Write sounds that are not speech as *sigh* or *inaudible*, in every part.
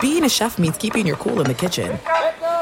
Being a chef means keeping your cool in the kitchen.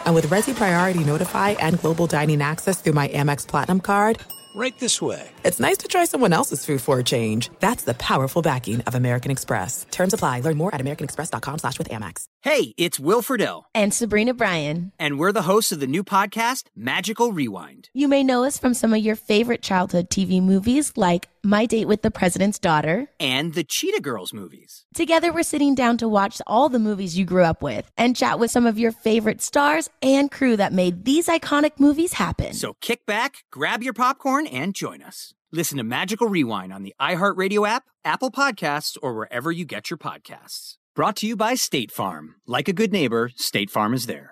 And with Resy Priority Notify and Global Dining Access through my Amex Platinum card, Right this way. it's nice to try someone else's food for a change. That's the powerful backing of American Express. Terms apply. Learn more at americanexpress.com slash with Amex. Hey, it's Will Friedle, And Sabrina Bryan. and we're the hosts of the new podcast, Magical Rewind. You may know us from some of your favorite childhood TV movies like My Date with the President's Daughter. And the Cheetah Girls movies. Together, we're sitting down to watch all the movies you grew up with and chat with some of your favorite stars and crew that made these iconic movies happen. So kick back, grab your popcorn, and join us. Listen to Magical Rewind on the iHeartRadio app, Apple Podcasts, or wherever you get your podcasts. Brought to you by State Farm. Like a good neighbor, State Farm is there.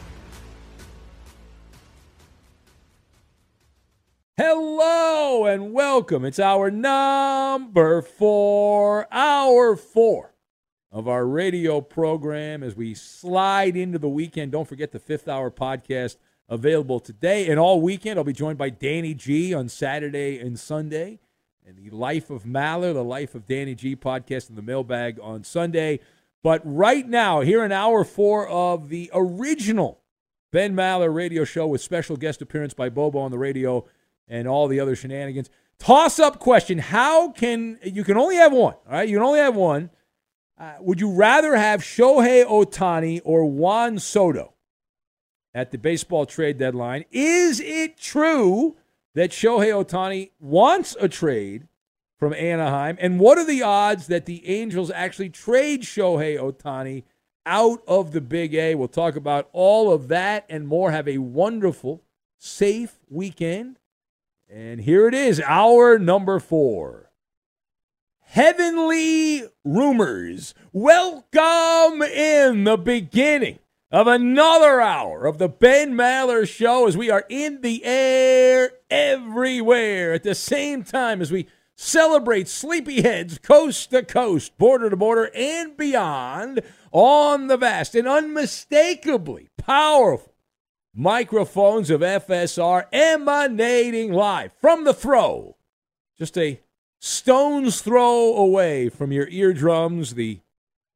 Hello and welcome. It's our number four, hour four of our radio program as we slide into the weekend. Don't forget the fifth hour podcast available today and all weekend. I'll be joined by Danny G on Saturday and Sunday. And the Life of Maller, the Life of Danny G podcast in the mailbag on Sunday. But right now, here in hour four of the original Ben Maller radio show with special guest appearance by Bobo on the radio and all the other shenanigans. Toss up question. How can you can only have one, all right? You can only have one. Uh, would you rather have Shohei Ohtani or Juan Soto at the baseball trade deadline? Is it true that Shohei Ohtani wants a trade from Anaheim? And what are the odds that the Angels actually trade Shohei Ohtani out of the Big A? We'll talk about all of that and more. Have a wonderful, safe weekend. And here it is, our number four. Heavenly rumors. Welcome in the beginning of another hour of the Ben Maller Show as we are in the air everywhere at the same time as we celebrate sleepyheads coast to coast, border to border, and beyond on the vast and unmistakably powerful microphones of FSR emanating live from the throw. Just a stone's throw away from your eardrums, the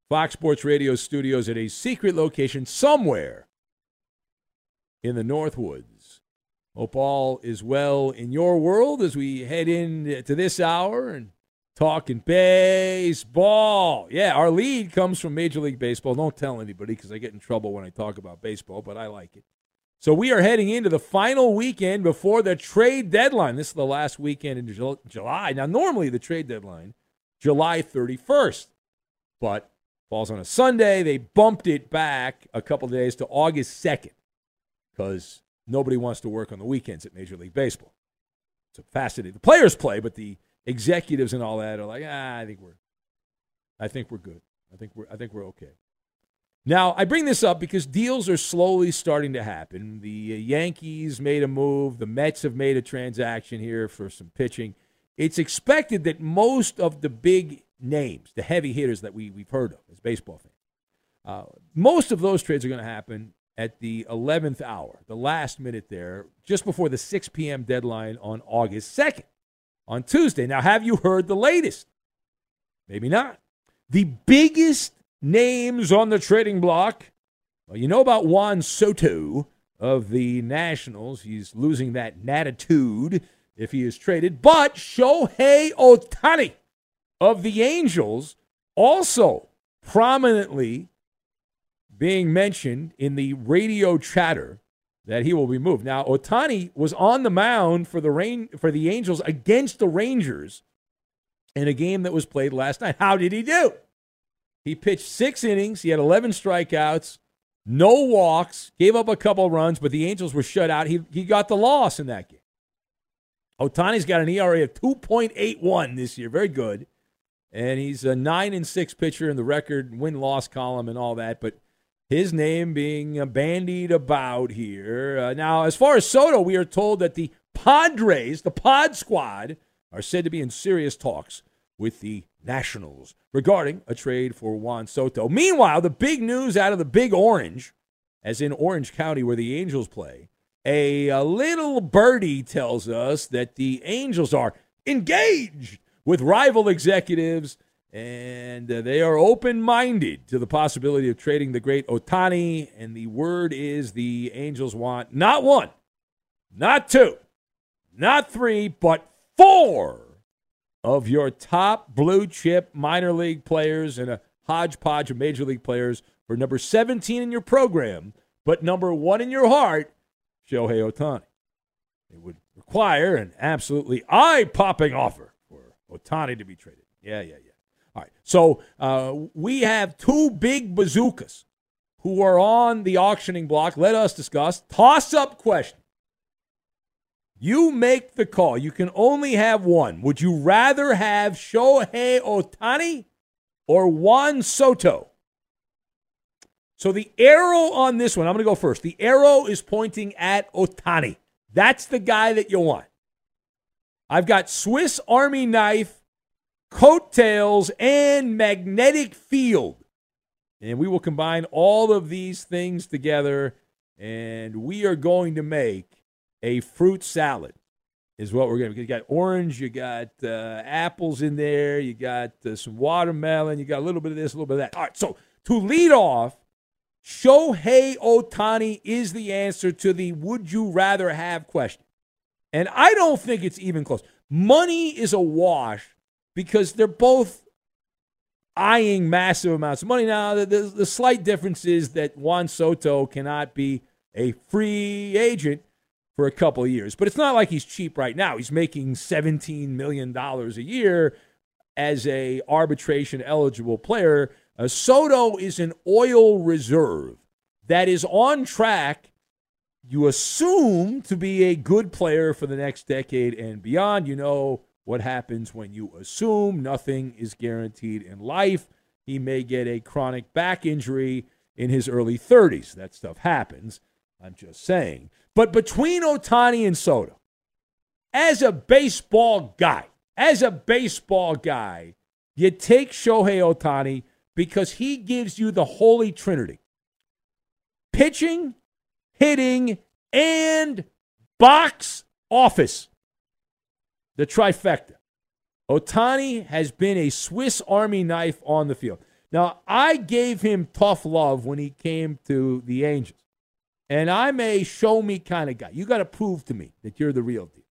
Fox Sports Radio studios at a secret location somewhere in the Northwoods. Hope all is well in your world as we head into this hour and talking baseball. Yeah, our lead comes from Major League Baseball. Don't tell anybody because I get in trouble when I talk about baseball, but I like it. So we are heading into the final weekend before the trade deadline. This is the last weekend in Jul- July. Now, normally the trade deadline, July 31st, but falls on a Sunday. They bumped it back a couple days to August 2nd because nobody wants to work on the weekends at Major League Baseball. It's a fascinating. The players play, but the executives and all that are like, ah, I think we're, I think we're good. I think we're, I think we're okay. Now, I bring this up because deals are slowly starting to happen. The uh, Yankees made a move, the Mets have made a transaction here for some pitching. It's expected that most of the big names, the heavy hitters that we, we've heard of as baseball fans, uh, most of those trades are going to happen at the 11th hour, the last minute there, just before the 6 p.m. deadline on August 2nd, on Tuesday. Now, have you heard the latest? Maybe not. The biggest names on the trading block. Well, you know about Juan Soto of the Nationals. He's losing that natitude if he is traded. But Shohei Ohtani of the Angels also prominently being mentioned in the radio chatter that he will be moved. Now, Ohtani was on the mound for the rain for the Angels against the Rangers in a game that was played last night. How did he do? He pitched six innings. He had 11 strikeouts, no walks, gave up a couple runs, but the Angels were shut out. He, he got the loss in that game. Ohtani's got an ERA of 2.81 this year. Very good. And he's a 9 and 6 pitcher in the record win loss column and all that. But his name being bandied about here. Uh, now, as far as Soto, we are told that the Padres, the Pod Squad, are said to be in serious talks with the Nationals regarding a trade for Juan Soto. Meanwhile, the big news out of the Big Orange, as in Orange County where the Angels play, a, a little birdie tells us that the Angels are engaged with rival executives and uh, they are open minded to the possibility of trading the great Ohtani. And the word is the Angels want not one, not two, not three, but four of your top blue chip minor league players and a hodgepodge of major league players for number 17 in your program, but number one in your heart, Shohei Ohtani. It would require an absolutely eye popping offer for Ohtani to be traded. Yeah, yeah, yeah. All right. So uh, we have two big bazookas who are on the auctioning block. Let us discuss. Toss up question. You make the call. You can only have one. Would you rather have Shohei Ohtani or Juan Soto? So the arrow on this one, I'm going to go first. The arrow is pointing at Ohtani. That's the guy that you want. I've got Swiss Army knife, coattails, and magnetic field. And we will combine all of these things together, and we are going to make a fruit salad is what we're going to. You got orange, you got uh, apples in there, you got uh, some watermelon, you got a little bit of this, a little bit of that. All right, so to lead off, Shohei Ohtani is the answer to the would you rather have question. And I don't think it's even close. Money is a wash because they're both eyeing massive amounts of money. Now, the, the, the slight difference is that Juan Soto cannot be a free agent for a couple of years. But it's not like he's cheap right now. He's making $17 million a year as a arbitration eligible player. Uh, Soto is an oil reserve that is on track, you assume, to be a good player for the next decade and beyond. You know what happens when you assume nothing is guaranteed in life. He may get a chronic back injury in his early 30s. That stuff happens. I'm just saying. But between Ohtani and Soto, as a baseball guy, as a baseball guy, you take Shohei Ohtani because he gives you the holy trinity pitching, hitting, and box office. The trifecta. Ohtani has been a Swiss Army knife on the field. Now, I gave him tough love when he came to the Angels. And I'm a show me kind of guy. You got to prove to me that you're the real deal.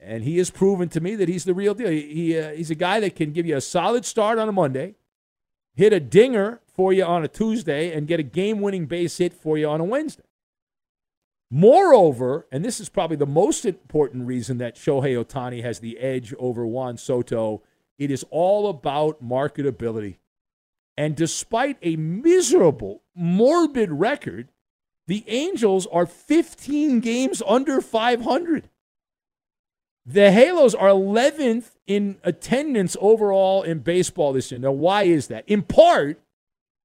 And he has proven to me that he's the real deal. He, he uh, he's a guy that can give you a solid start on a Monday, hit a dinger for you on a Tuesday, and get a game winning base hit for you on a Wednesday. Moreover, and this is probably the most important reason that Shohei Ohtani has the edge over Juan Soto, it is all about marketability. And despite a miserable, morbid record, The Angels are 15 games under 500. The Halos are 11th in attendance overall in baseball this year. Now, why is that? In part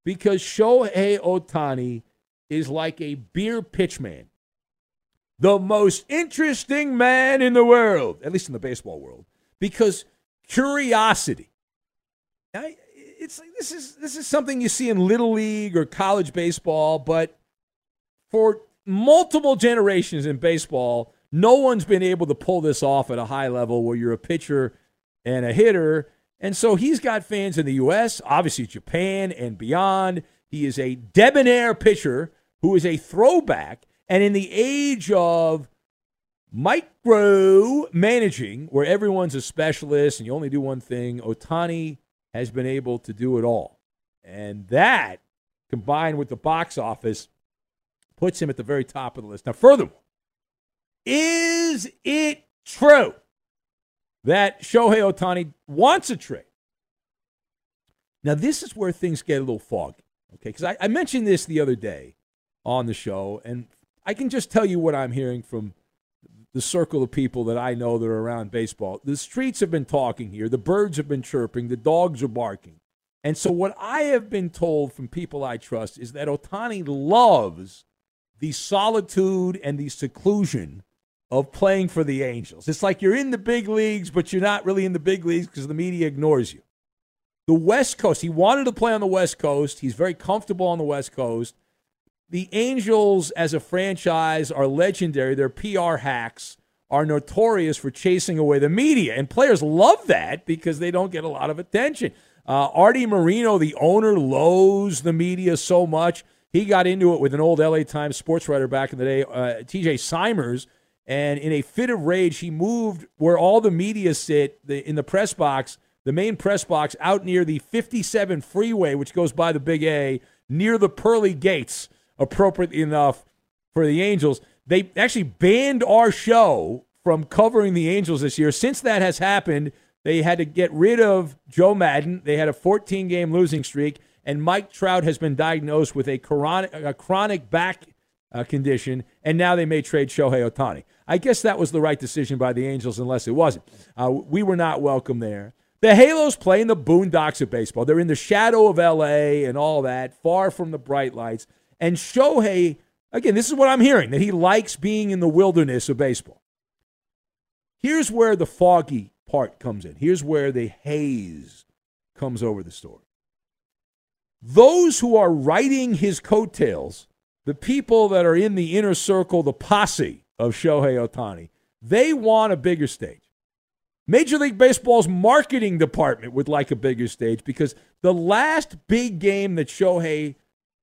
because Shohei Ohtani is like a beer pitchman. The most interesting man in the world, at least in the baseball world, because curiosity. Now, it's this is this is something you see in little league or college baseball, but for multiple generations in baseball, no one's been able to pull this off at a high level where you're a pitcher and a hitter. And so he's got fans in the U.S., obviously Japan and beyond. He is a debonair pitcher who is a throwback. And in the age of micro managing, where everyone's a specialist and you only do one thing, Ohtani has been able to do it all. And that, combined with the box office, puts him at the very top of the list. Now, furthermore, is it true that Shohei Ohtani wants a trade? Now, this is where things get a little foggy, okay? Because I, I mentioned this the other day on the show, and I can just tell you what I'm hearing from the circle of people that I know that are around baseball. The streets have been talking here, the birds have been chirping, the dogs are barking. And so, what I have been told from people I trust is that Ohtani loves the solitude and the seclusion of playing for the Angels. It's like you're in the big leagues, but you're not really in the big leagues because the media ignores you. The West Coast, he wanted to play on the West Coast. He's very comfortable on the West Coast. The Angels, as a franchise, are legendary. Their PR hacks are notorious for chasing away the media, and players love that because they don't get a lot of attention. Uh, Arte Moreno, the owner, loathes the media so much. He got into it with an old LA Times sports writer back in the day, uh, TJ Simers, and in a fit of rage, he moved where all the media sit the, in the press box, the main press box, out near the 57 freeway, which goes by the Big A, near the pearly gates, appropriately enough for the Angels. They actually banned our show from covering the Angels this year. Since that has happened, they had to get rid of Joe Maddon. They had a 14 game losing streak, and Mike Trout has been diagnosed with a chronic, a chronic back uh, condition, and now they may trade Shohei Ohtani. I guess that was the right decision by the Angels, unless it wasn't. Uh, we were not welcome there. The Halos play in the boondocks of baseball. They're in the shadow of LA and all that, far from the bright lights. And Shohei, again, this is what I'm hearing that he likes being in the wilderness of baseball. Here's where the foggy part comes in. Here's where the haze comes over the story. Those who are writing his coattails, the people that are in the inner circle, the posse, of Shohei Ohtani, They want a bigger stage. Major League Baseball's marketing department would like a bigger stage because the last big game that Shohei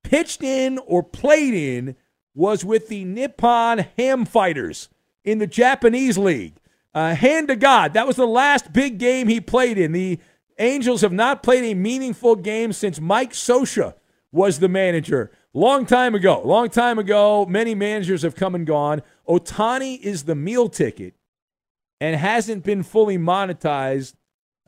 pitched in or played in was with the Nippon Ham Fighters in the Japanese League. Uh, hand to God, that was the last big game he played in. The Angels have not played a meaningful game since Mike Scioscia was the manager. Long time ago, long time ago, many managers have come and gone. Ohtani is the meal ticket and hasn't been fully monetized,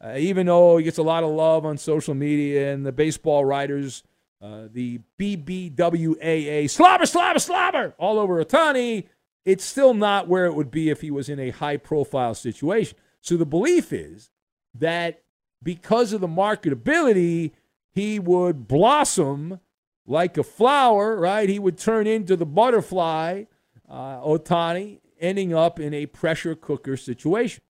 uh, even though he gets a lot of love on social media and the baseball writers, uh, the BBWAA, slobber, slobber, slobber, all over Ohtani. It's still not where it would be if he was in a high profile situation. So the belief is that because of the marketability, he would blossom like a flower, right? He would turn into the butterfly, uh, Ohtani, ending up in a pressure cooker situation.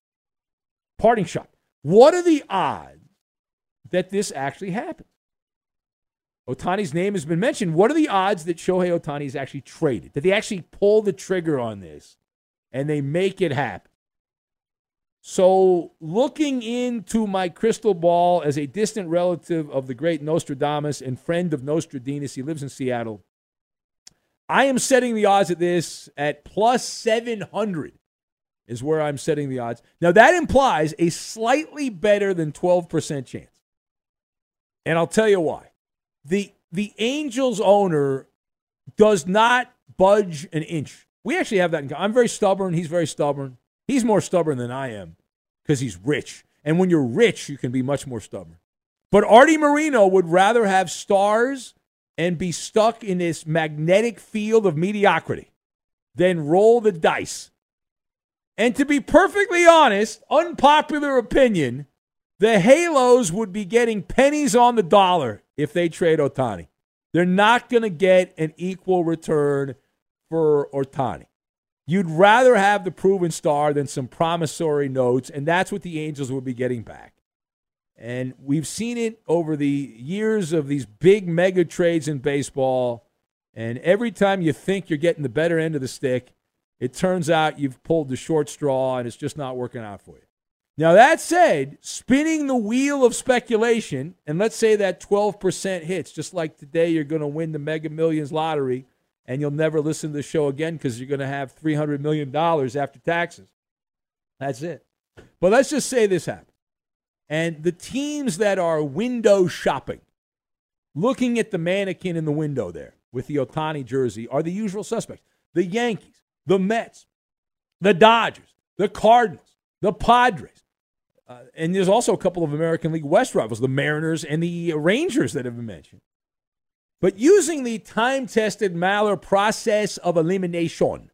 Parting shot. What are the odds that this actually happens? Ohtani's name has been mentioned. What are the odds that Shohei Ohtani is actually traded? That they actually pull the trigger on this and they make it happen? So, looking into my crystal ball as a distant relative of the great Nostradamus and friend of Nostradamus, he lives in Seattle. I am setting the odds at this at plus 700 is where I'm setting the odds. Now, that implies a slightly better than 12% chance. And I'll tell you why. The, the Angels owner does not budge an inch. We actually have that in common. I'm very stubborn. He's very stubborn. He's more stubborn than I am because he's rich. And when you're rich, you can be much more stubborn. But Arte Moreno would rather have stars and be stuck in this magnetic field of mediocrity than roll the dice. And to be perfectly honest, unpopular opinion, the Halos would be getting pennies on the dollar if they trade Ohtani. They're not going to get an equal return for Ohtani. You'd rather have the proven star than some promissory notes, and that's what the Angels would be getting back. And we've seen it over the years of these big mega trades in baseball. And every time you think you're getting the better end of the stick, it turns out you've pulled the short straw and it's just not working out for you. Now, that said, spinning the wheel of speculation, and let's say that 12% hits, just like today you're going to win the Mega Millions lottery and you'll never listen to the show again because you're going to have $300 million after taxes. That's it. But let's just say this happens. And the teams that are window shopping, looking at the mannequin in the window there with the Ohtani jersey, are the usual suspects the Yankees, the Mets, the Dodgers, the Cardinals, the Padres. Uh, and there's also a couple of American League West rivals, the Mariners and the Rangers that have been mentioned. But using the time tested Maller process of elimination,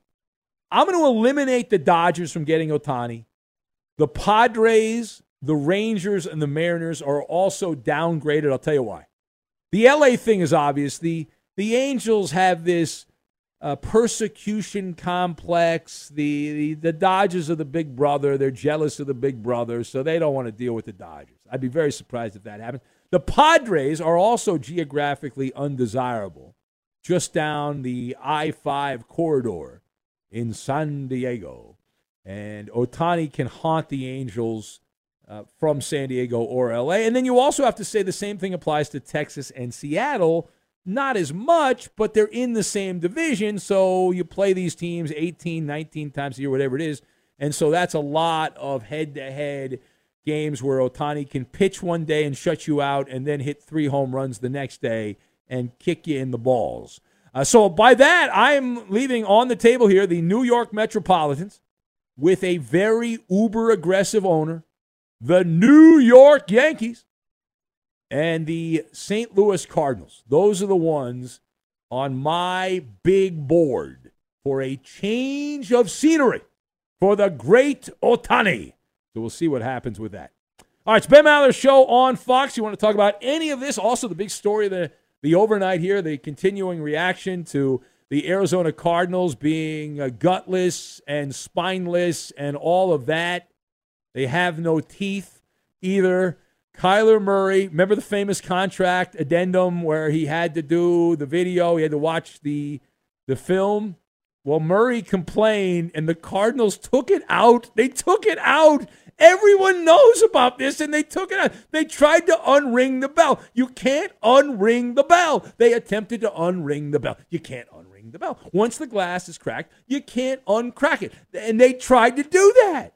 I'm going to eliminate the Dodgers from getting Ohtani. The Padres, the Rangers, and the Mariners are also downgraded. I'll tell you why. The LA thing is obvious. The, the Angels have this uh, persecution complex. The, the the Dodgers are the big brother. They're jealous of the big brother, so they don't want to deal with the Dodgers. I'd be very surprised if that happens. The Padres are also geographically undesirable, just down the I 5 corridor in San Diego. And Ohtani can haunt the Angels uh, from San Diego or LA. And then you also have to say the same thing applies to Texas and Seattle not as much, but they're in the same division. So you play these teams 18, 19 times a year, whatever it is. And so that's a lot of head to head games where Ohtani can pitch one day and shut you out and then hit three home runs the next day and kick you in the balls. Uh, so by that, I'm leaving on the table here the New York Metropolitans with a very uber aggressive owner, the New York Yankees and the St. Louis Cardinals. Those are the ones on my big board for a change of scenery for the great Ohtani. So we'll see what happens with that. All right, it's Ben Maller's show on Fox. You want to talk about any of this? Also, the big story of the, the overnight here, the continuing reaction to the Arizona Cardinals being uh, gutless and spineless and all of that. They have no teeth either. Kyler Murray, remember the famous contract addendum where he had to do the video, he had to watch the the film? Well, Murray complained and the Cardinals took it out. They took it out. Everyone knows about this and they took it out. They tried to unring the bell. You can't unring the bell. They attempted to unring the bell. You can't unring the bell. Once the glass is cracked, you can't uncrack it. And they tried to do that.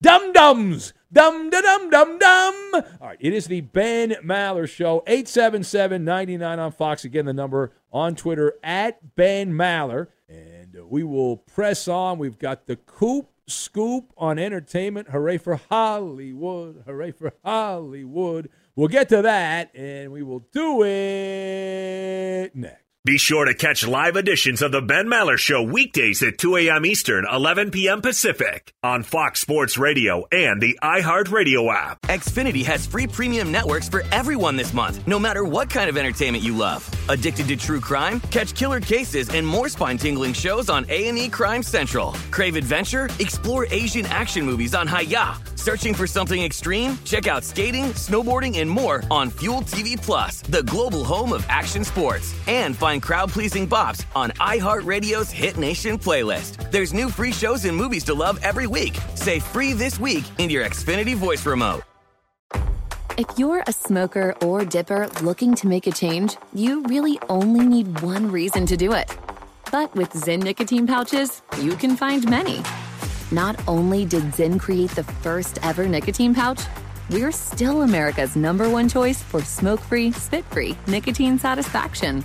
Dum dums. Dum da dum dum dum. All right, it is the Ben Maller Show, 877 99 on Fox. Again, the number on Twitter at Ben Maller. And uh, we will press on. We've got the Coop Scoop on entertainment. Hooray for Hollywood. Hooray for Hollywood. We'll get to that, and we will do it next. Be sure to catch live editions of the Ben Maller Show weekdays at 2 a.m. Eastern, 11 p.m. Pacific on Fox Sports Radio and the iHeartRadio app. Xfinity has free premium networks for everyone this month, no matter what kind of entertainment you love. Addicted to true crime? Catch killer cases and more spine-tingling shows on A&E Crime Central. Crave adventure? Explore Asian action movies on Hi-YAH. Searching for something extreme? Check out skating, snowboarding, and more on Fuel TV Plus, the global home of action sports. And find crowd pleasing bops on iHeartRadio's Hit Nation playlist. There's new free shows and movies to love every week. Say free this week in your Xfinity voice remote. If you're a smoker or dipper looking to make a change, you really only need one reason to do it. But with Zyn nicotine pouches, you can find many. Not only did Zyn create the first ever nicotine pouch, we're still America's number one choice for smoke free, spit free nicotine satisfaction.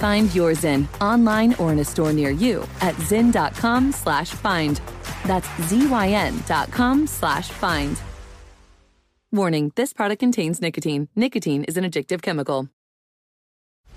Find your Zyn online or in a store near you at zyn.com slash find. That's zyn.com slash find. Warning, this product contains nicotine. Nicotine is an addictive chemical.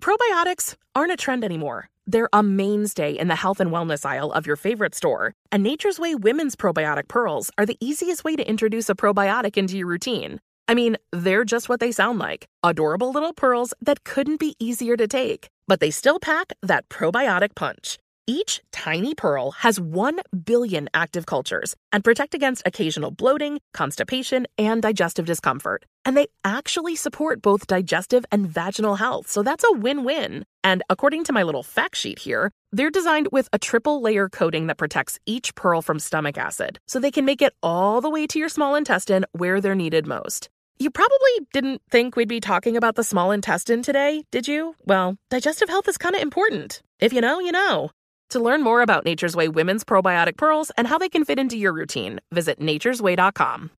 Probiotics aren't a trend anymore. They're a mainstay in the health and wellness aisle of your favorite store. And Nature's Way women's probiotic pearls are the easiest way to introduce a probiotic into your routine. I mean, they're just what they sound like adorable little pearls that couldn't be easier to take, but they still pack that probiotic punch. Each tiny pearl has 1 billion active cultures and protect against occasional bloating, constipation, and digestive discomfort. And they actually support both digestive and vaginal health, so that's a win win. And according to my little fact sheet here, they're designed with a triple layer coating that protects each pearl from stomach acid, so they can make it all the way to your small intestine where they're needed most. You probably didn't think we'd be talking about the small intestine today, did you? Well, digestive health is kind of important. If you know, you know. To learn more about Nature's Way women's probiotic pearls and how they can fit into your routine, visit nature'sway.com.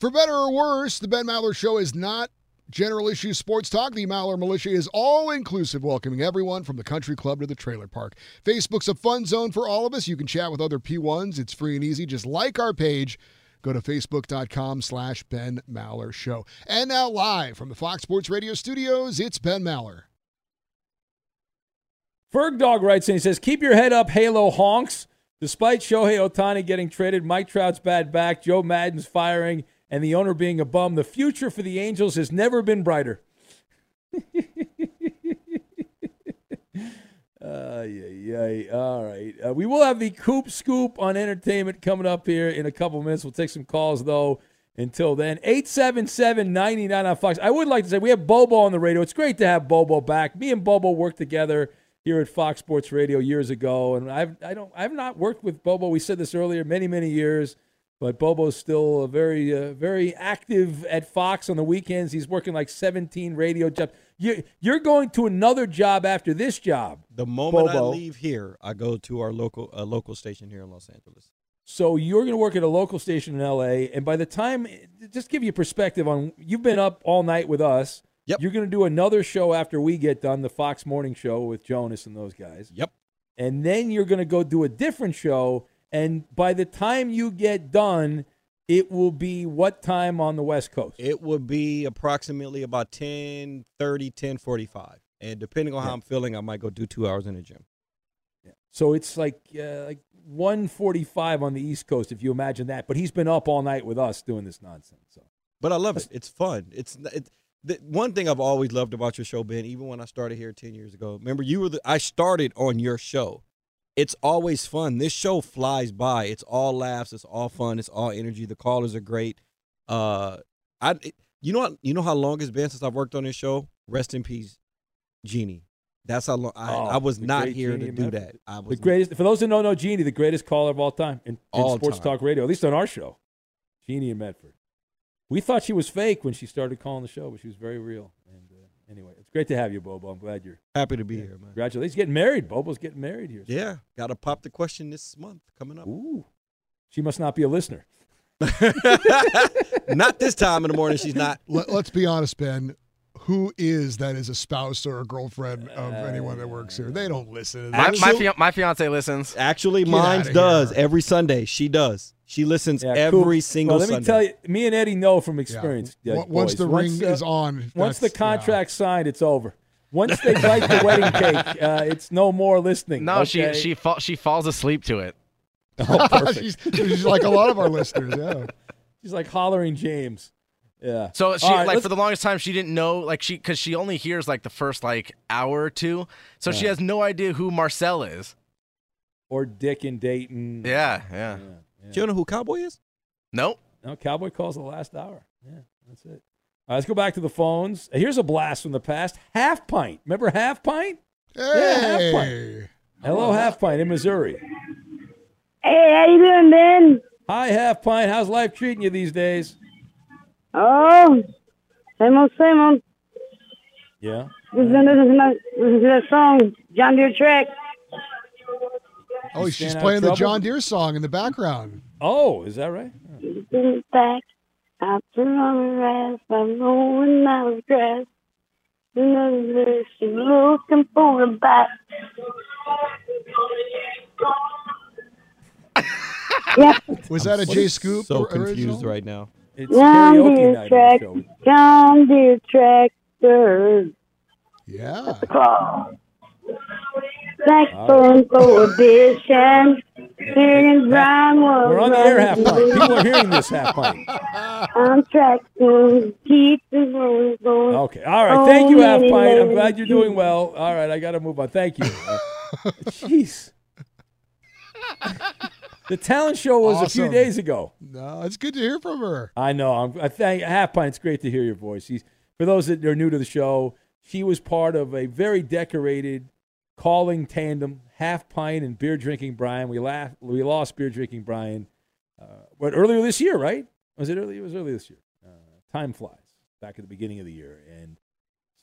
For better or worse, the Ben Maller Show is not general issue sports talk. The Maller Militia is all inclusive, welcoming everyone from the country club to the trailer park. Facebook's a fun zone for all of us. You can chat with other P1s. It's free and easy. Just like our page. Go to facebook.com slash Ben Maller Show. And now live from the Fox Sports Radio studios, it's Ben Maller. Ferg Dog writes in, he says, Keep your head up, Halo honks. Despite Shohei Ohtani getting traded, Mike Trout's bad back, Joe Maddon's firing, and the owner being a bum, the future for the Angels has never been brighter. Uh, yeah, yeah. All right. Uh, we will have the Coop Scoop on entertainment coming up here in a couple minutes. We'll take some calls, though. Until then, 877 99 on Fox. I would like to say we have Bobo on the radio. It's great to have Bobo back. Me and Bobo work together here at Fox Sports Radio years ago, and I've I don't I've not worked with Bobo. We said this earlier, many many years, but Bobo's still a very uh, very active at Fox on the weekends. He's working like 17 radio jobs. You you're going to another job after this job. The moment Bobo. I leave here, I go to our local uh, local station here in Los Angeles. So you're going to work at a local station in LA, and by the time, just give you perspective on, you've been up all night with us. Yep. You're going to do another show after we get done, the Fox Morning Show with Jonas and those guys. Yep. And then you're going to go do a different show, and by the time you get done, it will be what time on the West Coast? It will be approximately about 10, 30, 10, 45. And depending on how I'm feeling, I might go do two hours in the gym. Yeah. So it's like uh, like 1:45 on the East Coast, if you imagine that. But he's been up all night with us doing this nonsense. So But I love it. It's fun. It's it, the one thing I've always loved about your show, Ben. Even when I started here ten years ago, remember you were the I started on your show. It's always fun. This show flies by. It's all laughs. It's all fun. It's all energy. The callers are great. Uh, I it- you know what you know how long it's been since I've worked on this show. Rest in peace, Genie. That's how long I, Oh, I was not here Jeannie to do Medford. that. I was the greatest, for those who don't know Genie, the greatest caller of all time in, in All sports time. talk radio, at least on our show. Genie in Medford. We thought she was fake when she started calling the show, but she was very real. And uh, anyway, it's great to have you, Bobo. I'm glad you're happy to be here, man. Congratulations. He's getting married. Bobo's getting married here. Yeah, got to pop the question this month coming up. Ooh, she must not be a listener. *laughs* not this time in the morning. She's not. Let, us be honest, Ben. Who is that is a spouse or a girlfriend of anyone that works here? They don't listen to My, this. my, fia- my fiance listens. Actually, Get mine does here. every Sunday. She does. She listens Yeah, every Coop, single well, let me Sunday. tell you, me and Eddie know from experience. Wa- uh, once boys. the ring is on, once the that's- contract's signed, it's over. Once they bite the wedding *laughs* cake, uh, it's no more listening. No, okay? she she fa- she falls asleep to it. *laughs* Oh, *laughs* she's, she's like a lot of our listeners. Yeah. She's like hollering James. Yeah. So she All right, like for the longest time she didn't know like she because she only hears like the first like hour or two, so she has no idea who Marcel is. or Dick and Dayton. Yeah, yeah. Do you know who Cowboy is? Nope. No, Cowboy calls the last hour. Yeah, that's it. All right, let's go back to the phones. Here's a blast from the past. Half pint. Remember half pint? Yeah, half pint. Hello, half pint in Missouri. Hey, how you doing, Ben? Hi, half pint. How's life treating you these days? Oh, same old, same old. Yeah. Listen to this, listen to that song, John Deere Track. Oh, You she's staying out of playing the? John Deere song in the background. Oh, is that right? Looking back after on the rest, I'm rolling out of grass. Another she's looking for a back. yeah, *laughs* Was that a What J is Scoop So or- confused original? right now. It's John Deere night on the Track. John Deere Tractor. Yeah. Blackburn Prohibition. Hearing Brown was We're on the air half pint. People are hearing this half pint. *laughs* I'm tracking, keep the road going. Okay. All right. Thank you, half many pint. I'm glad you're doing well. All right. I got to move on. Thank you. *laughs* Jeez. The talent show was a few days ago. No, it's good to hear from her. I know. I'm, I thank half pint. It's great to hear your voice. She's, for those that are new to the show, she was part of a very decorated calling tandem. Half pint and beer drinking Brian. We laugh, We lost beer drinking Brian. Uh, but earlier this year, right? Was it early? It was early this year. Uh, time flies. Back at the beginning of the year, and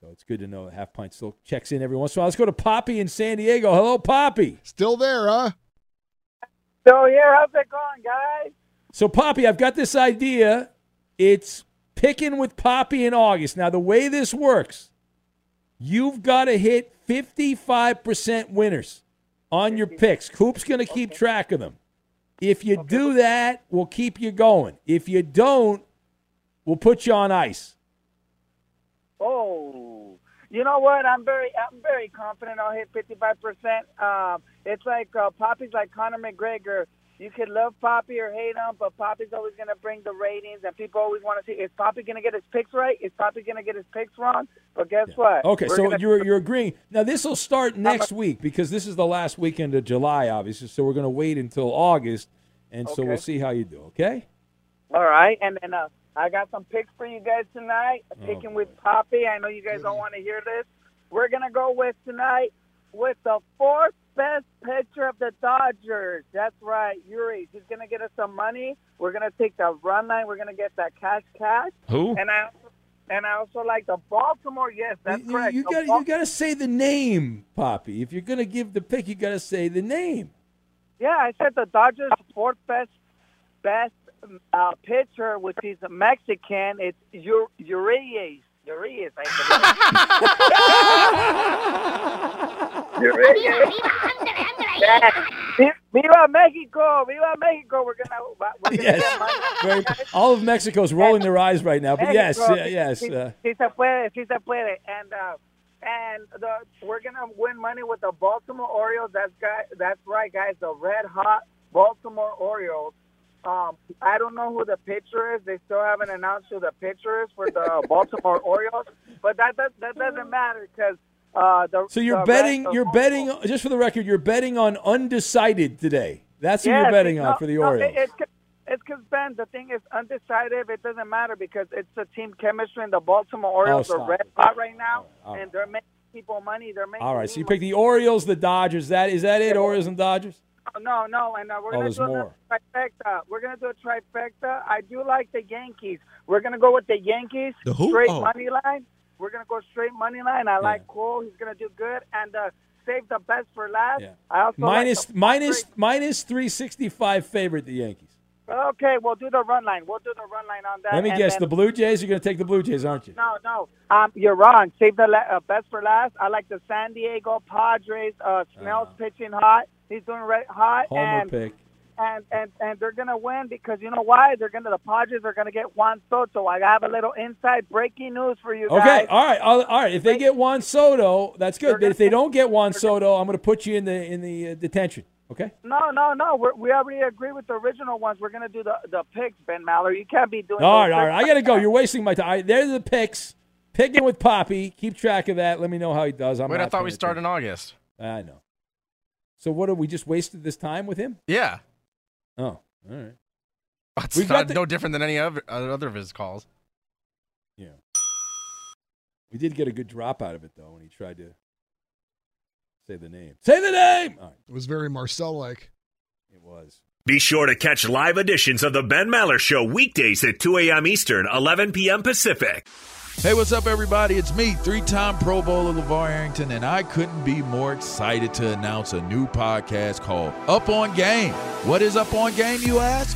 so it's good to know that half pint still checks in every once in a while. Let's go to Poppy in San Diego. Hello, Poppy. Still there, huh? So yeah, how's it going, guys? So, Poppy, I've got this idea. It's picking with Poppy in August. Now, the way this works, you've got to hit 55% winners on your picks. Coop's going to keep track of them. If you do that, we'll keep you going. If you don't, we'll put you on ice. Oh, you know what? I'm very, I'm very confident I'll hit 55 percent. Um, it's like uh, Poppy's like Conor McGregor. You could love Poppy or hate him, but Poppy's always going to bring the ratings, and people always want to see is Poppy going to get his picks right? Is Poppy going to get his picks wrong? But guess what? Okay, We're so gonna- you're you're agreeing. Now this will start next week because this is the last weekend of July, obviously. So we're going to wait until August, and so we'll see how you do. Okay. All right, and then uh, I got some picks for you guys tonight. Oh, Picking with Poppy. I know you guys don't want to hear this. We're gonna go with tonight with the fourth best pitcher of the Dodgers. That's right, Yuri. He's gonna get us some money. We're gonna take the run line. We're gonna get that cash, cash. Who? And I and I also like the Baltimore. Yes, that's You- correct. You got you got to say the name, Poppy. If you're going to give the pick, you got to say the name. Yeah, I said the Dodgers' fourth best best uh, pitcher, which is a Mexican. It's Ur- Urias. Urias, I believe. Urias. Yeah. Vi- Viva Mexico! Viva Mexico! We're gonna. We're gonna Yes. Very, all of Mexico's rolling their eyes right now, but yes, Mexico, yes. Si, Uh, si se puede, si se puede. And uh, and the we're gonna win money with the Baltimore Orioles. That's guy. That's right, guys. The red hot Baltimore Orioles. Um, I don't know who the pitcher is. They still haven't announced who the pitcher is for the *laughs* Baltimore Orioles, but that that, that doesn't matter because uh, the So you're betting. You're betting. Just for the record, you're betting on undecided today. That's who you're Yes, betting no, on for the no, Orioles. it- it's it's because Ben, the thing is undecided. It doesn't matter because it's the team chemistry, and the Baltimore Orioles Oh, are red hot right now, all right. and they're making people money. They're making All right. So you pick the Orioles, the Dodgers. That is that it? Orioles and Dodgers. No, no, and uh, we're Oh, gonna do more. a trifecta. We're gonna do a trifecta. I do like the Yankees. We're gonna go with the Yankees The who? straight Oh. money line. We're gonna go straight money line. I like Cole. He's gonna do good, and uh, save the best for last. I also Minus like minus minus three sixty five favorite the Yankees. Okay, we'll do the run line. We'll do the run line on that. Let me guess. then- The Blue Jays. You're going to take the Blue Jays, aren't you? No, no. Um, you're wrong. Save the la- uh, best for last. I like the San Diego Padres. Uh, Snell's pitching hot. He's doing red hot, Homer and pick. and and and they're gonna win because you know why? They're gonna the Padres are gonna get Juan Soto. I have a little inside breaking news for you Okay. guys. All right. All all right. If they get Juan Soto, that's good. But if they don't get Juan Soto, I'm going to put you in the in the uh, detention. Okay. No, no, no. We're, we already agree with the original ones. We're gonna do the the picks, Ben Mallory. You can't be doing. All right, all right. I got to go. You're wasting my time. All right, there's the picks. Picking with Poppy. Keep track of that. Let me know how he does. I'm Wait, I thought we started in. August. I know. So what? Have we just wasted this time with him? Yeah. Oh. All right. It's We've not got the- no different than any other, other of his calls. Yeah. We did get a good drop out of it though when he tried to say the name. Say the name. All right. It was very Marcel like. It was. Be sure to catch live editions of the Ben Maller Show weekdays at 2 a.m. Eastern, 11 p.m. Pacific. Hey, what's up, everybody? It's me, three time Pro Bowler LeVar Arrington, and I couldn't be more excited to announce a new podcast called Up on Game. What is Up on Game, you ask?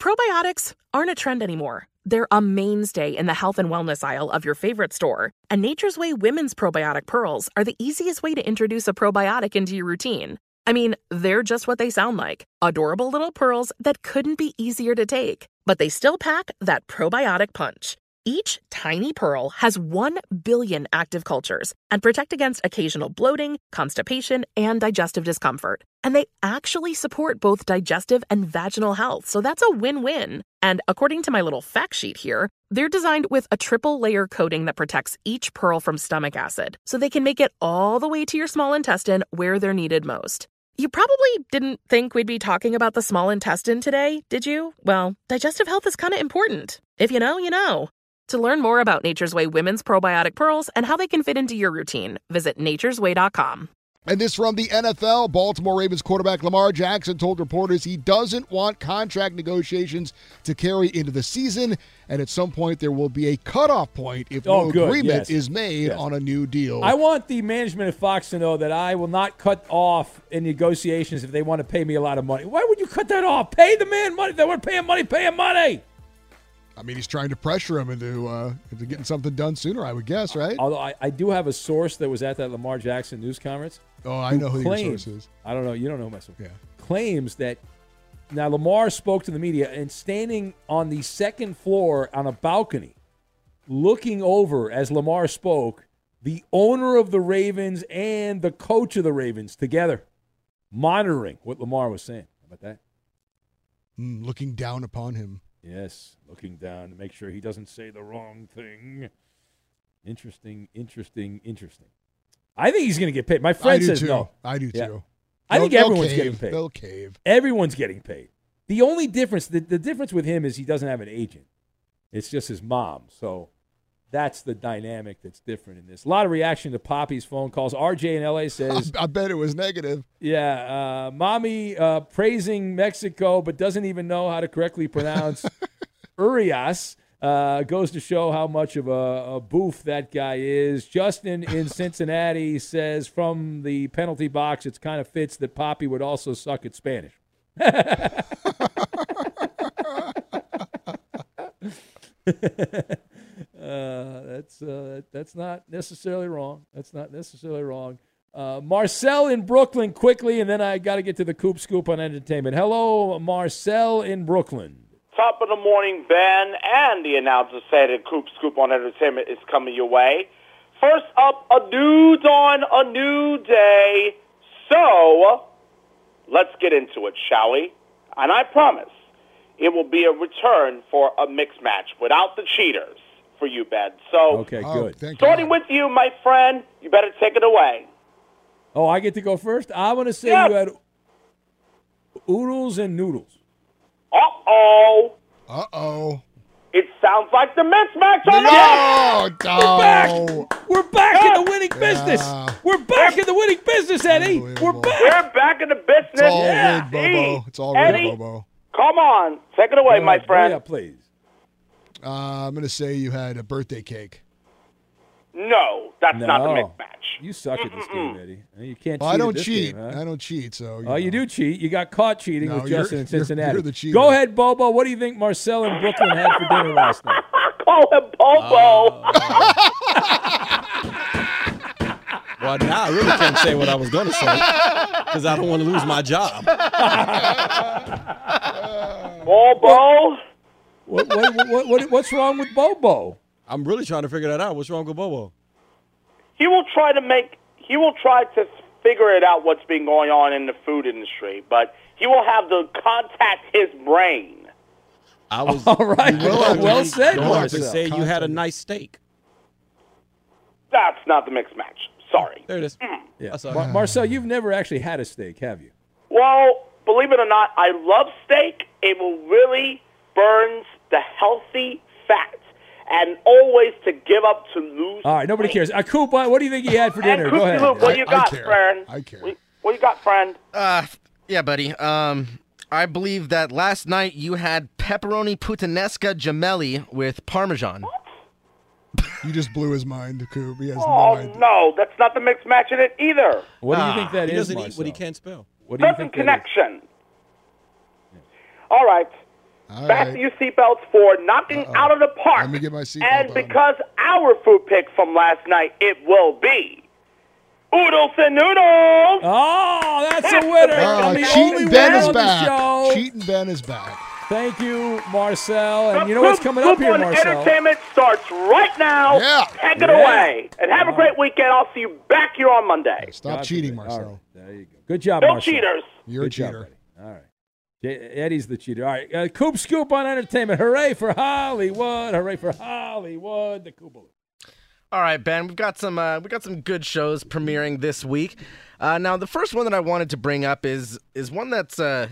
Probiotics aren't a trend anymore. They're a mainstay in the health and wellness aisle of your favorite store. And Nature's Way women's probiotic pearls are the easiest way to introduce a probiotic into your routine. I mean, they're just what they sound like adorable little pearls that couldn't be easier to take, but they still pack that probiotic punch. Each tiny pearl has 1 billion active cultures and protect against occasional bloating, constipation, and digestive discomfort. And they actually support both digestive and vaginal health, so that's a win win. And according to my little fact sheet here, they're designed with a triple layer coating that protects each pearl from stomach acid, so they can make it all the way to your small intestine where they're needed most. You probably didn't think we'd be talking about the small intestine today, did you? Well, digestive health is kind of important. If you know, you know. To learn more about Nature's Way women's probiotic pearls and how they can fit into your routine, visit nature'sway.com. And this from the NFL. Baltimore Ravens quarterback Lamar Jackson told reporters he doesn't want contract negotiations to carry into the season. And at some point, there will be a cutoff point if Oh, no good. agreement Yes. is made Yes. on a new deal. I want the management of Fox to know that I will not cut off in negotiations if they want to pay me a lot of money. Why would you cut that off? Pay the man money. If they want to pay him money, pay him money. I mean, he's trying to pressure him into, uh, into getting something done sooner, I would guess, right? Although I, I do have a source that was at that Lamar Jackson news conference. Oh, I know who your claims, source is. I don't know. You don't know who my source. Yeah. Claims that now Lamar spoke to the media and standing on the second floor on a balcony, looking over as Lamar spoke, the owner of the Ravens and the coach of the Ravens together, monitoring what Lamar was saying. How about that? Mm, looking down upon him. Yes, looking down to make sure he doesn't say the wrong thing. Interesting, interesting, interesting. I think he's going to get paid. My friend I do says too. no. I do Yeah. too. I think They'll- they'll everyone's getting paid. They'll cave. Everyone's getting paid. The only difference, the, the difference with him is he doesn't have an agent. It's just his mom. So that's the dynamic that's different in this. A lot of reaction to Poppy's phone calls. RJ in LA says, *laughs* I bet it was negative. Yeah, uh, mommy uh, praising Mexico, but doesn't even know how to correctly pronounce *laughs* Urias. Uh, goes to show how much of a, a boof that guy is. Justin in *laughs* Cincinnati says from the penalty box, it's kind of fits that Poppy would also suck at Spanish. Uh, that's uh, that's not necessarily wrong. That's not necessarily wrong. Uh, Marcel in Brooklyn, quickly, and then I got to get to the Coop Scoop on entertainment. Hello, Marcel in Brooklyn. Top of the morning, Ben, and the announcer said that Coop Scoop on Entertainment is coming your way. First up, a new dawn, a new day. So, let's get into it, shall we? And I promise it will be a return for a mixed match without the cheaters for you, Ben. So, Okay, good. starting with you, my friend, you better take it away. Oh, I get to go first. I want to say Yes. you had oodles and noodles. Uh oh. Uh oh. It sounds like the mismatch on No, the no. We're back. We're back in the winning business. We're back in the winning business, Eddie. We're back. We're back in the business. It's all Yeah. rigged, Bobo. It's all rigged, Eddie, Bobo. Come on, take it away, my friend. Yeah, please. Uh, I'm going to say you had a birthday cake. No, that's not the No. mixed match. You suck at this game, Eddie. You can't. Well, cheat I don't this cheat. game, huh? I don't cheat. So Oh, you do cheat. You got caught cheating No, with you're- Justin in *laughs* you're- Cincinnati. you're the cheater. Go ahead, Bobo. What do you think Marcel in Brooklyn had for dinner last night? *laughs* Call him Bobo. Well, now I really can't say what I was going to say because I don't want to lose my job. Bobo. What, what, what, what, what's wrong with Bobo? I'm really trying to figure that out. What's wrong with Bobo? He will try to make. He will try to figure it out what's been going on in the food industry, but he will have to contact his brain. I was All right. Well, have well said, you have to Marcel. say you had a nice steak. That's not the mixed match. Sorry. There it is. Mm. Yeah. Mar- Marcel, you've never actually had a steak, have you? Well, believe it or not, I love steak. It will really burns the healthy fat, and always to give up to lose. All right. Nobody cares. Uh, what do you think he had for dinner? And Go ahead. Luke, what you got, friend? I care. What, what you got, friend? Uh, yeah, buddy. Um, I believe that last night you had pepperoni puttanesca gemelli with parmesan. You just blew his mind, Coop. He has no Oh idea. no, that's not the mixed match in it either. What do you Ah, think that he is, doesn't eat what he can't spell. What do you Perfect think that is? connection. All right. All Fasten right. your seatbelts for knocking out of the park. Let me get my seatbelt And on. because our food pick from last night, it will be oodles and noodles. Oh, that's a winner. Uh, the Cheating Ben is back. Cheating Ben is back. Thank you, Marcel. And you know what's coming up Coop here, on Marcel? Entertainment starts right now. Yeah. Take it Yeah. away. And have a great weekend. I'll see you back here on Monday. Stop God cheating, Marcel. right, There you go. Good job, No Marcel. cheaters. You're a Good job, cheater. buddy. Eddie's the cheater. All right. Uh, Coop Scoop on entertainment. Hooray for Hollywood. Hooray for Hollywood. The Koopa. All right, Ben, we've got some uh, we got some good shows premiering this week. Uh, now, the first one that I wanted to bring up is is one that's uh,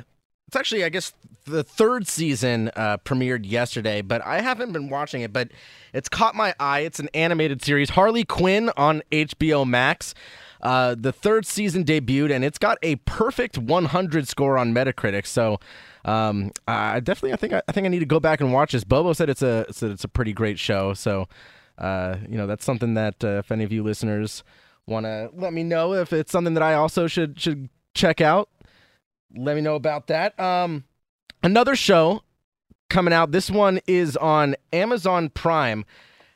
it's actually I guess the third season uh, premiered yesterday, but I haven't been watching it. But it's caught my eye. It's an animated series, Harley Quinn on HBO Max. Uh, the third season debuted, and it's got a perfect 100 score on Metacritic. So, um, I definitely, I think, I, think I need to go back and watch this. Bobo said it's a, said it's a pretty great show. So, uh, you know, that's something that uh, if any of you listeners want to let me know if it's something that I also should should check out, let me know about that. Um, another show coming out. This one is on Amazon Prime,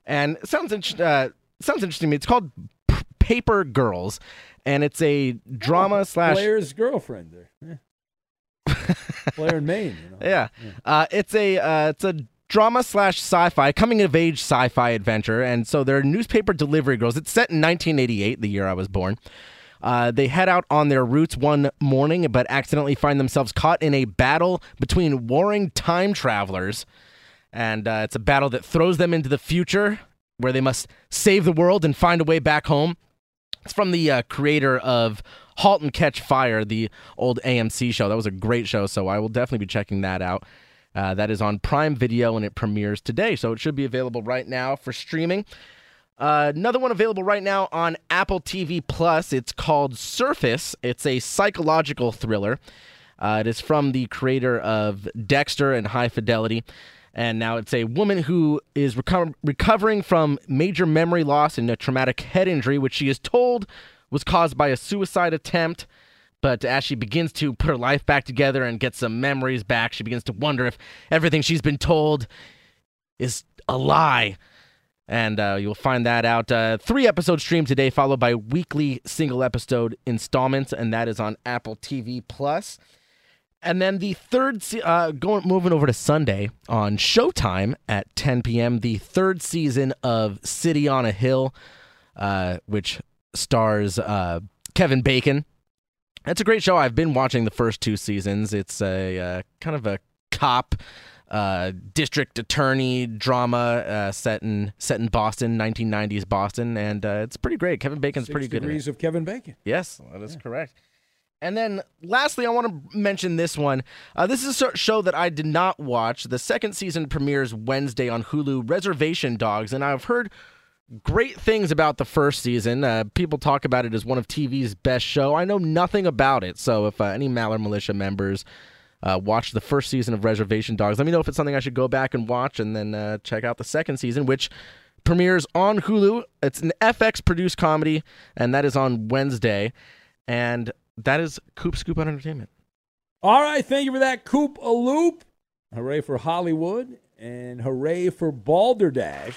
and sounds inter- uh, sounds interesting to me. It's called Paper Girls, and it's a drama slash Blair's girlfriend there. Yeah. *laughs* Blair in Maine. You know? yeah. Uh, it's a uh, it's a drama slash sci-fi coming of age sci-fi adventure, and so they're newspaper delivery girls. It's set in 1988, the year I was born. Uh, they head out on their routes one morning, but accidentally find themselves caught in a battle between warring time travelers, and uh, it's a battle that throws them into the future, where they must save the world and find a way back home. It's from the uh, creator of *Halt and Catch Fire*, the old AMC show. That was a great show, so I will definitely be checking that out. Uh, that is on Prime Video and it premieres today, so it should be available right now for streaming. Uh, another one available right now on Apple TV Plus. It's called Surface. It's a psychological thriller. Uh, it is from the creator of Dexter and High Fidelity. And now it's a woman who is reco- recovering from major memory loss and a traumatic head injury, which she is told was caused by a suicide attempt. But as she begins to put her life back together and get some memories back, she begins to wonder if everything she's been told is a lie. And uh, you'll find that out. Uh, three episodes streamed today, followed by weekly single episode installments, and that is on Apple TV Plus. And then the third, uh, going moving over to Sunday on Showtime at 10 p.m. The third season of City on a Hill, uh, which stars uh, Kevin Bacon. It's a great show. I've been watching the first two seasons. It's a uh, kind of a cop, uh, district attorney drama uh, set in set in Boston, 1990s Boston, and uh, it's pretty great. Kevin Bacon's Six pretty good. degrees of Kevin Bacon. Yes, that is correct. And then lastly, I want to mention this one. Uh, this is a show that I did not watch. The second season premieres Wednesday on Hulu, Reservation Dogs, and I've heard great things about the first season. Uh, people talk about it as one of TV's best show. I know nothing about it, so if uh, any Maller Militia members uh, watch the first season of Reservation Dogs, let me know if it's something I should go back and watch, and then uh, check out the second season, which premieres on Hulu. It's an FX produced comedy, and that is on Wednesday. And that is Coop Scoop on Entertainment. All right, thank you for that, Coop a Loop. Hooray for Hollywood and hooray for Balderdash.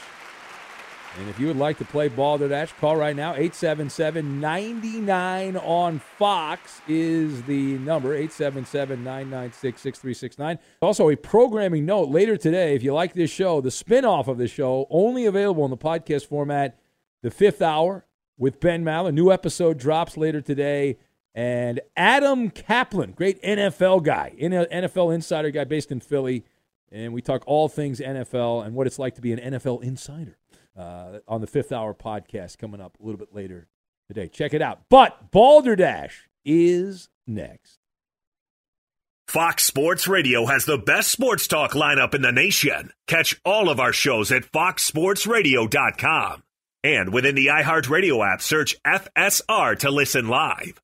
And if you would like to play Balderdash, call right now. 877 99 on Fox is the number 877 996 6369. Also, a programming note later today. If you like this show, the spin off of the show, only available in the podcast format, The Fifth Hour with Ben Maller. New episode drops later today. And Adam Caplan, great NFL guy, NFL insider guy based in Philly. And we talk all things NFL and what it's like to be an NFL insider uh, on the Fifth Hour podcast coming up a little bit later today. Check it out. But Balderdash is next. Fox Sports Radio has the best sports talk lineup in the nation. Catch all of our shows at foxsportsradio.com. And within the iHeartRadio app, search FSR to listen live.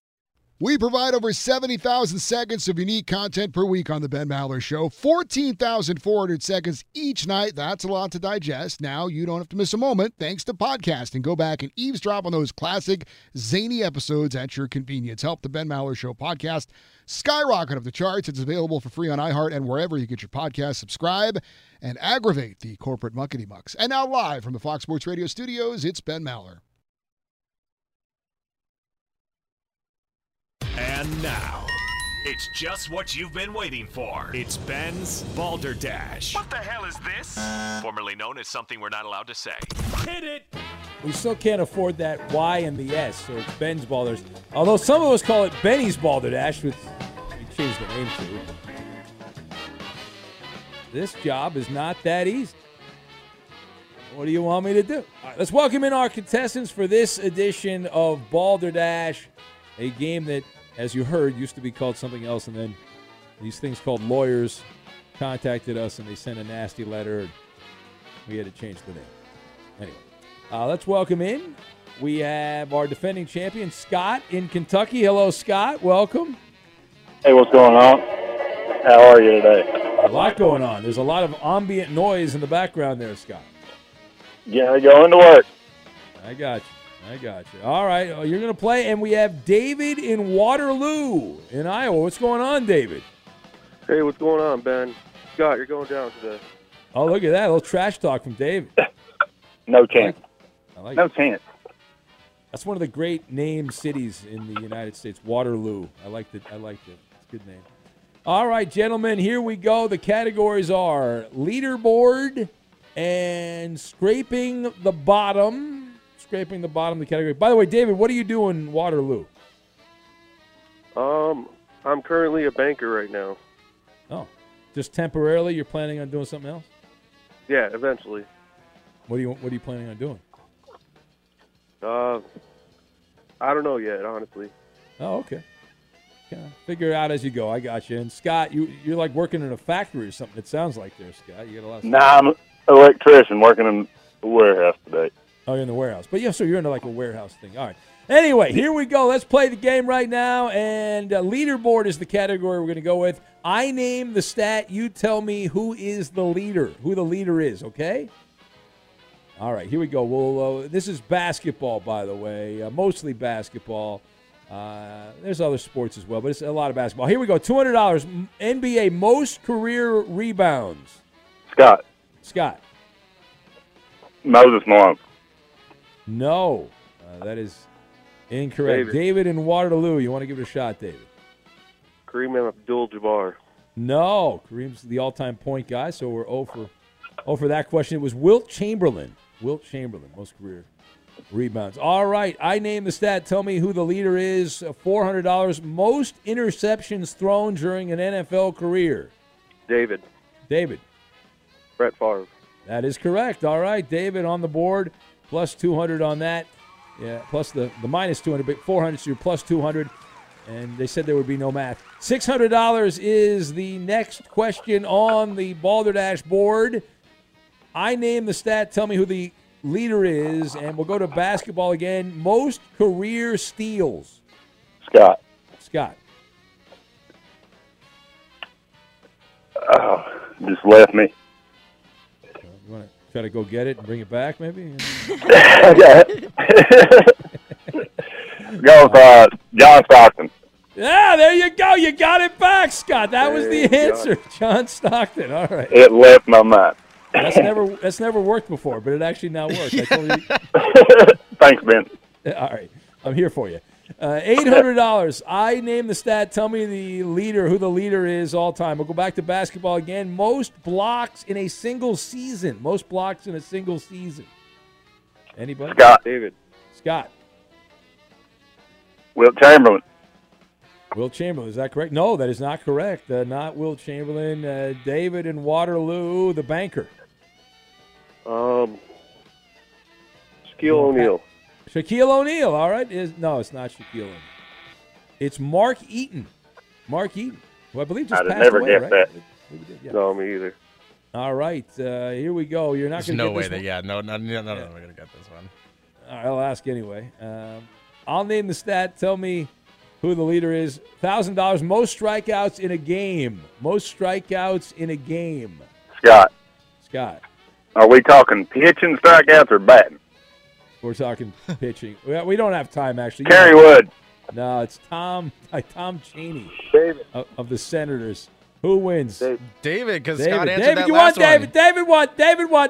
We provide over 70,000 seconds of unique content per week on The Ben Maller Show. 14,400 seconds each night. That's a lot to digest. Now you don't have to miss a moment thanks to podcasting. Go back and eavesdrop on those classic, zany episodes at your convenience. Help The Ben Maller Show podcast skyrocket up the charts. It's available for free on iHeart and wherever you get your podcast. Subscribe and aggravate the corporate muckety mucks. And now, live from the Fox Sports Radio studios, it's Ben Maller. And now, it's just what you've been waiting for. It's Ben's Balderdash. What the hell is this? Formerly known as something we're not allowed to say. Hit it! We still can't afford that Y and the S, so it's Ben's Balders. Although some of us call it Benny's Balderdash, which we changed the name to. This job is not that easy. What do you want me to do? All right, let's welcome in our contestants for this edition of Balderdash, a game that as you heard, used to be called something else, and then these things called lawyers contacted us and they sent a nasty letter, and we had to change the name. Anyway, uh, let's welcome in. We have our defending champion, Scott, in Kentucky. Hello, Scott. Welcome. Hey, what's going on? How are you today? A lot going on. There's a lot of ambient noise in the background there, Scott. Yeah, going to work. I got you. I got you. All right, oh, you're going to play, and we have David in Waterloo in Iowa. What's going on, David? Hey, what's going on, Ben? Scott, you're going down today. Oh, look at that. A little trash talk from David. *laughs* no chance. I like no it. chance. That's one of the great named cities in the United States, Waterloo. I liked it. I liked it. It's a good name. All right, gentlemen, here we go. The categories are leaderboard and scraping the bottom scraping the bottom of the category. By the way, David, what do you do in Waterloo? Um, I'm currently a banker right now. Oh, just temporarily? You're planning on doing something else? Yeah, eventually. What do you What are you planning on doing? Uh, I don't know yet, honestly. Oh, okay. Yeah, figure it out as you go. I got you. And Scott, you you're like working in a factory or something. It sounds like there, Scott. You got a lot. Of nah, I'm an electrician working in the warehouse today. Oh, you're in the warehouse. But yeah, so you're in like a warehouse thing. All right. Anyway, here we go. Let's play the game right now. And uh, leaderboard is the category we're going to go with. I name the stat. You tell me who is the leader, who the leader is, okay? All right, here we go. Well, uh, this is basketball, by the way, uh, mostly basketball. Uh, there's other sports as well, but it's a lot of basketball. Here we go. $200. NBA most career rebounds. Scott. Scott. Moses Malone. No, uh, that is incorrect. David. David in Waterloo. You want to give it a shot, David? Kareem Abdul-Jabbar. No, Kareem's the all-time point guy, so we're 0 for 0 for that question. It was Wilt Chamberlain. Wilt Chamberlain, most career rebounds. All right, I name the stat. Tell me who the leader is. Four hundred dollars. Most interceptions thrown during an NFL career. David. David. Brett Favre. That is correct. All right, David on the board plus 200 on that. Yeah, plus the, the minus 200, but 400, so you're plus 200. And they said there would be no math. $600 is the next question on the Balderdash board. I name the stat. Tell me who the leader is. And we'll go to basketball again. Most career steals. Scott. Scott. Oh, just left me. You want to Try to go get it and bring it back, maybe. *laughs* *laughs* Go with uh, John Stockton. Yeah, there you go. You got it back, Scott. That was the There you answer. *laughs* John Stockton. All right. It left my mind. That's never that's never worked before, but it actually now works. I told you. Thanks, Ben. All right, I'm here for you. Uh, Eight hundred dollars. I name the stat. Tell me the leader, who the leader is all time. We'll go back to basketball again. Most blocks in a single season. Most blocks in a single season. Anybody? Scott. David. Scott. Will Chamberlain. Will Chamberlain. Is that correct? No, that is not correct. Uh, not Will Chamberlain. Uh, David in Waterloo, the banker. Um, Shaquille O'Neal. Shaquille O'Neal. All right. Is no, it's not Shaquille O'Neal. It's Mark Eaton. Mark Eaton, who I believe just I'd have passed never away, guessed right? that. We did, yeah. No, me either. All right. Uh, here we go. You're not going to no get way this that. one. Yeah, no, no, no, no, no. We're gonna get this one. All right, I'll ask anyway. Um, I'll name the stat. Tell me who the leader is. Thousand dollars. Most strikeouts in a game. Most strikeouts in a game. Scott. Scott. Are we talking pitching strikeouts or batting? We're talking pitching. We we don't have time actually. Kerry Wood. No, it's Tom. *laughs* uh, Tom Cheney David. of, of the Senators. Who wins? David, because David. Scott answered David, that you last won. David. one. David won. David won.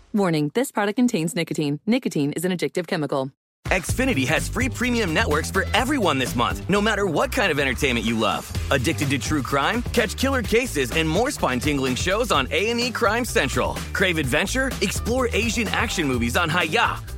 Warning, this product contains nicotine. Nicotine is an addictive chemical. Xfinity has free premium networks for everyone this month, no matter what kind of entertainment you love. Addicted to true crime? Catch killer cases and more spine-tingling shows on A&E Crime Central. Crave adventure? Explore Asian action movies on Hi-YAH.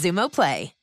Xumo Play.